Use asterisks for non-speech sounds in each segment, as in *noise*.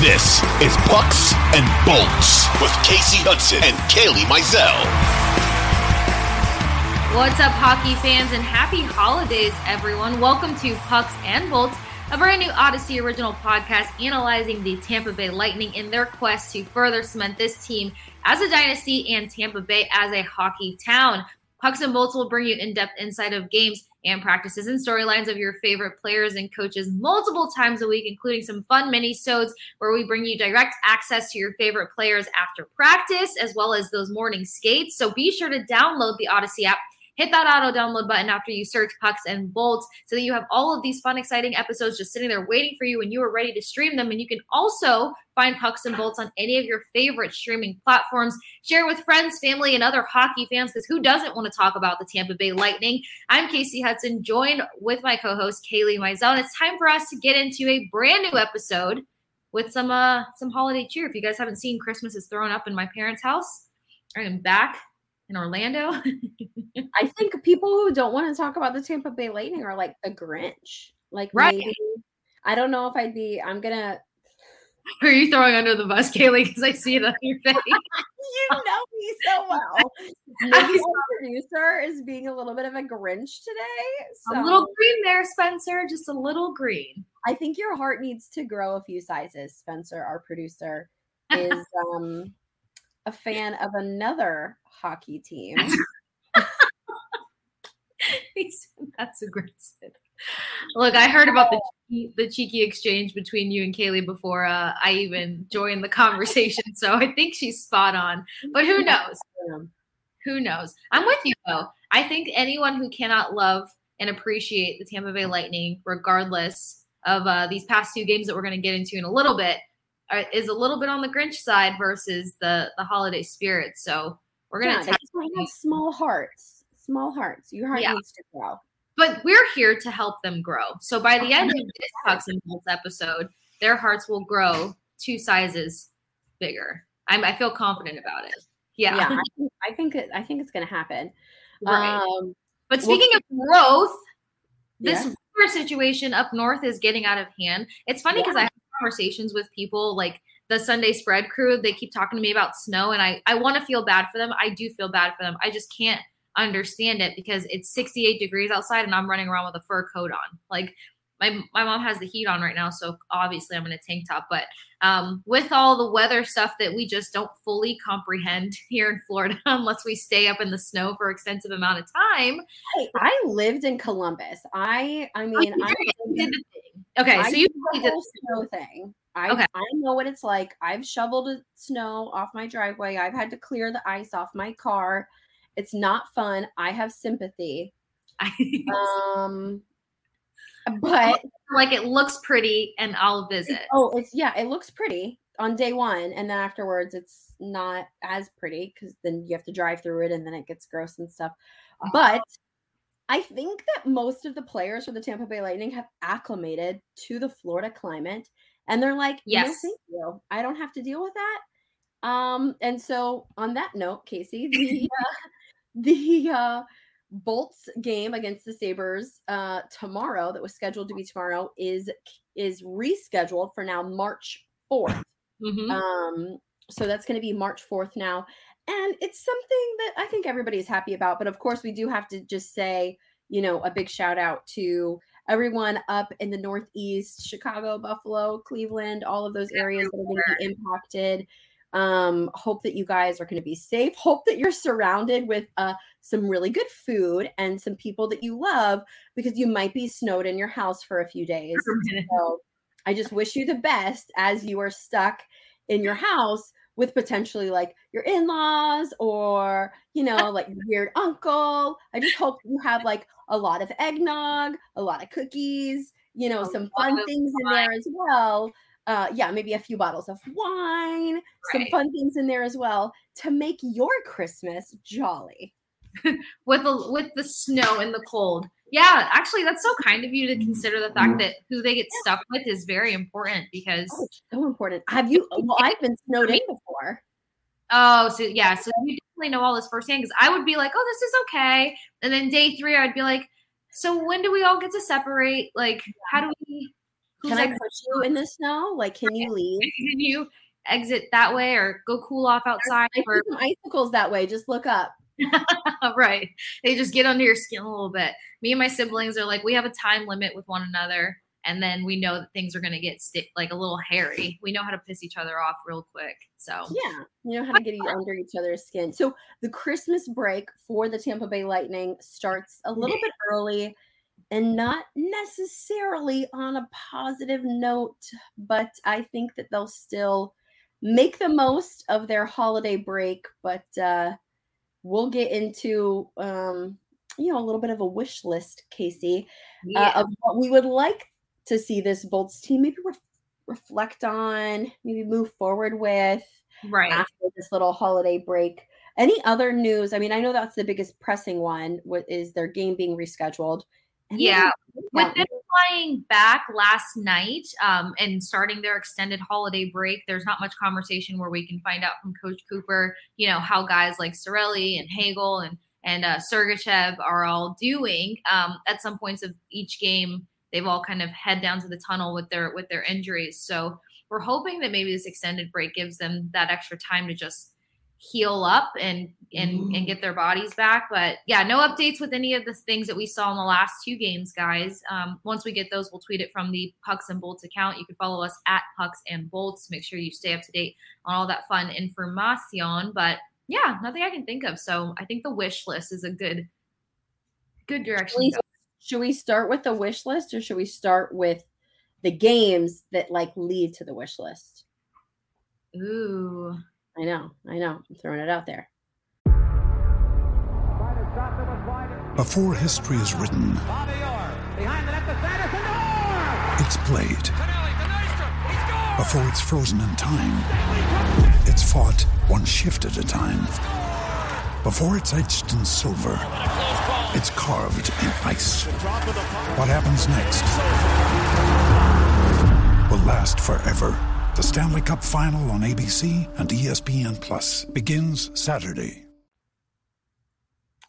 This is Pucks and Bolts with Kasey Hudson and Kailey Mizell. What's up, hockey fans, and happy holidays, everyone. Welcome to Pucks and Bolts, a brand new Audacy original podcast analyzing the Tampa Bay Lightning in their quest to further cement this team as a dynasty and Tampa Bay as a hockey town. Pucks and Bolts will bring you in depth insight of games and practices and storylines of your favorite players and coaches multiple times a week, including some fun mini-sodes where we bring you direct access to your favorite players after practice, as well as those morning skates. So be sure to download the Audacy app hit that auto download button after you search pucks and bolts so that you have all of these fun exciting episodes just sitting there waiting for you when you are ready to stream them. And you can also find pucks and bolts on any of your favorite streaming platforms. Share with friends family and other hockey fans because who doesn't want to talk about the tampa bay lightning? I'm Kasey hudson joined with my co-host kailey mizell and it's time for us to get into a brand new episode with some uh some holiday cheer. If you guys haven't seen christmas is thrown up in my parents house i am back in Orlando. *laughs* I think people who don't want to talk about the Tampa Bay Lightning are like the Grinch. Like right. maybe I don't know if I'd be. I'm gonna. Who *laughs* are you throwing under the bus, Kailey? Because I see it on your face. *laughs* you know me so well. Maybe the producer is being a little bit of a Grinch today. So. A little green there, Spencer. Just a little green. I think your heart needs to grow a few sizes, Spencer. Our producer is um a fan of another hockey team. *laughs* *laughs* That's aggressive. Look, I heard about the cheeky, the cheeky exchange between you and Kailey before uh, I even joined the conversation, so I think she's spot on. But who knows? Who knows? I'm with you though. I think anyone who cannot love and appreciate the Tampa Bay Lightning, regardless of uh, these past two games that we're going to get into in a little bit, uh, is a little bit on the Grinch side versus the the holiday spirit. So we're gonna yeah, have small hearts. Small hearts. Your heart yeah. needs to grow. But we're here to help them grow. So by the end of *laughs* this Pucks and Bolts episode, their hearts will grow two sizes bigger. I'm, I feel confident about it. Yeah, yeah. I think, I think it, I think it's going to happen. Right. Um, but speaking well, of growth, this yeah. situation up north is getting out of hand. It's funny because yeah. I have conversations with people like the Sunday spread crew, they keep talking to me about snow and I, I want to feel bad for them. I do feel bad for them. I just can't understand it because it's 68 degrees outside and I'm running around with a fur coat on. Like my, my mom has the heat on right now. So obviously I'm in a tank top, but um, with all the weather stuff that we just don't fully comprehend *laughs* here in Florida, *laughs* unless we stay up in the snow for extensive amount of time. Hey, I lived in Columbus. I, I mean, I, did the thing. Okay. I so you did the snow thing. I, okay. I know what it's like. I've shoveled snow off my driveway. I've had to clear the ice off my car. It's not fun. I have sympathy. *laughs* um, but like it looks pretty, and I'll visit. Oh, it's yeah, it looks pretty on day one, and then afterwards, it's not as pretty because then you have to drive through it, and then it gets gross and stuff. But I think that most of the players for the Tampa Bay Lightning have acclimated to the Florida climate and they're like, yes, no, thank you. I don't have to deal with that. Um, and so on that note, Kasey, the *laughs* uh, the uh, Bolts game against the Sabres uh, tomorrow that was scheduled to be tomorrow is is rescheduled for now March 4th. Mm-hmm. Um, so that's going to be March 4th now. And it's something that I think everybody is happy about. But of course, we do have to just say, you know, a big shout out to everyone up in the Northeast, Chicago, Buffalo, Cleveland, all of those areas that are going to be impacted. Um, hope that you guys are going to be safe. Hope that you're surrounded with uh, some really good food and some people that you love because you might be snowed in your house for a few days. *laughs* So I just wish you the best as you are stuck in your house with potentially like your in-laws or you know like your weird uncle. I just hope you have like a lot of eggnog a lot of cookies you know A some fun things in there as well. Uh yeah maybe a few bottles of wine some fun things in there as well to make your christmas jolly. *laughs* With the with the snow and the cold. Yeah, actually, that's so kind of you to mm-hmm. consider the fact mm-hmm. that who they get stuck with is very important because oh so important have you *laughs* well i've been snowed in before oh, so yeah, so you definitely know all this firsthand. Because I would be like, oh, this is okay, and then day three, I'd be like, so when do we all get to separate? Like, how do we? can i push you in the snow like can you *laughs* leave Can you exit that way or go cool off outside? I Or icicles that way. Just look up. *laughs* right, they just get under your skin a little bit. Me and my siblings are like, we have a time limit with one another. And then we know that things are going to get like a little hairy. We know how to piss each other off real quick. So Yeah, you know how to get under each other's skin. So the Christmas break for the Tampa Bay Lightning starts a little bit early and not necessarily on a positive note, but I think that they'll still make the most of their holiday break, but uh we'll get into um you know a little bit of a wish list, Kasey. yeah. uh, of what we would like to see this Bolts team maybe re- reflect on, maybe move forward with right. after this little holiday break. Any other news? I mean, I know that's the biggest pressing one. What is their game being rescheduled? Yeah, with them flying back last night um, and starting their extended holiday break, there's not much conversation where we can find out from Coach Cooper, you know, how guys like Cirelli and Hagel and and uh, Sergachev are all doing. Um, at some points of each game, they've all kind of head down to the tunnel with their with their injuries. So we're hoping that maybe this extended break gives them that extra time to just heal up and and and get their bodies back. But yeah no updates with any of the things that we saw in the last two games guys. Um, once we get those we'll tweet it from the pucks and bolts account. You can follow us at pucks and bolts. Make sure you stay up to date on all that fun information. But yeah nothing i can think of. So i think the wish list is a good good direction to Please, go. should we start with the wish list or should we start with the games that like lead to the wish list? ooh I know, I know. I'm throwing it out there. Before history is written, it's played. Before it's frozen in time, it's fought one shift at a time. Before it's etched in silver, it's carved in ice. What happens next will last forever. The Stanley Cup Final on ABC and ESPN Plus begins Saturday.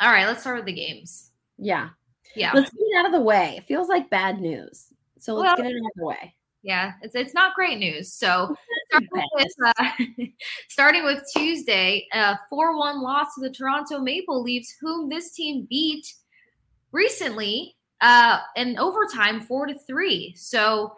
all right let's start with the games Yeah. yeah Let's get it out of the way. It feels like bad news. So let's Well- get it out of the way. yeah it's it's not great news so starting with, uh, *laughs* starting with Tuesday, a 4 1 loss to the Toronto Maple Leafs, whom this team beat recently uh, in overtime 4 to 3. So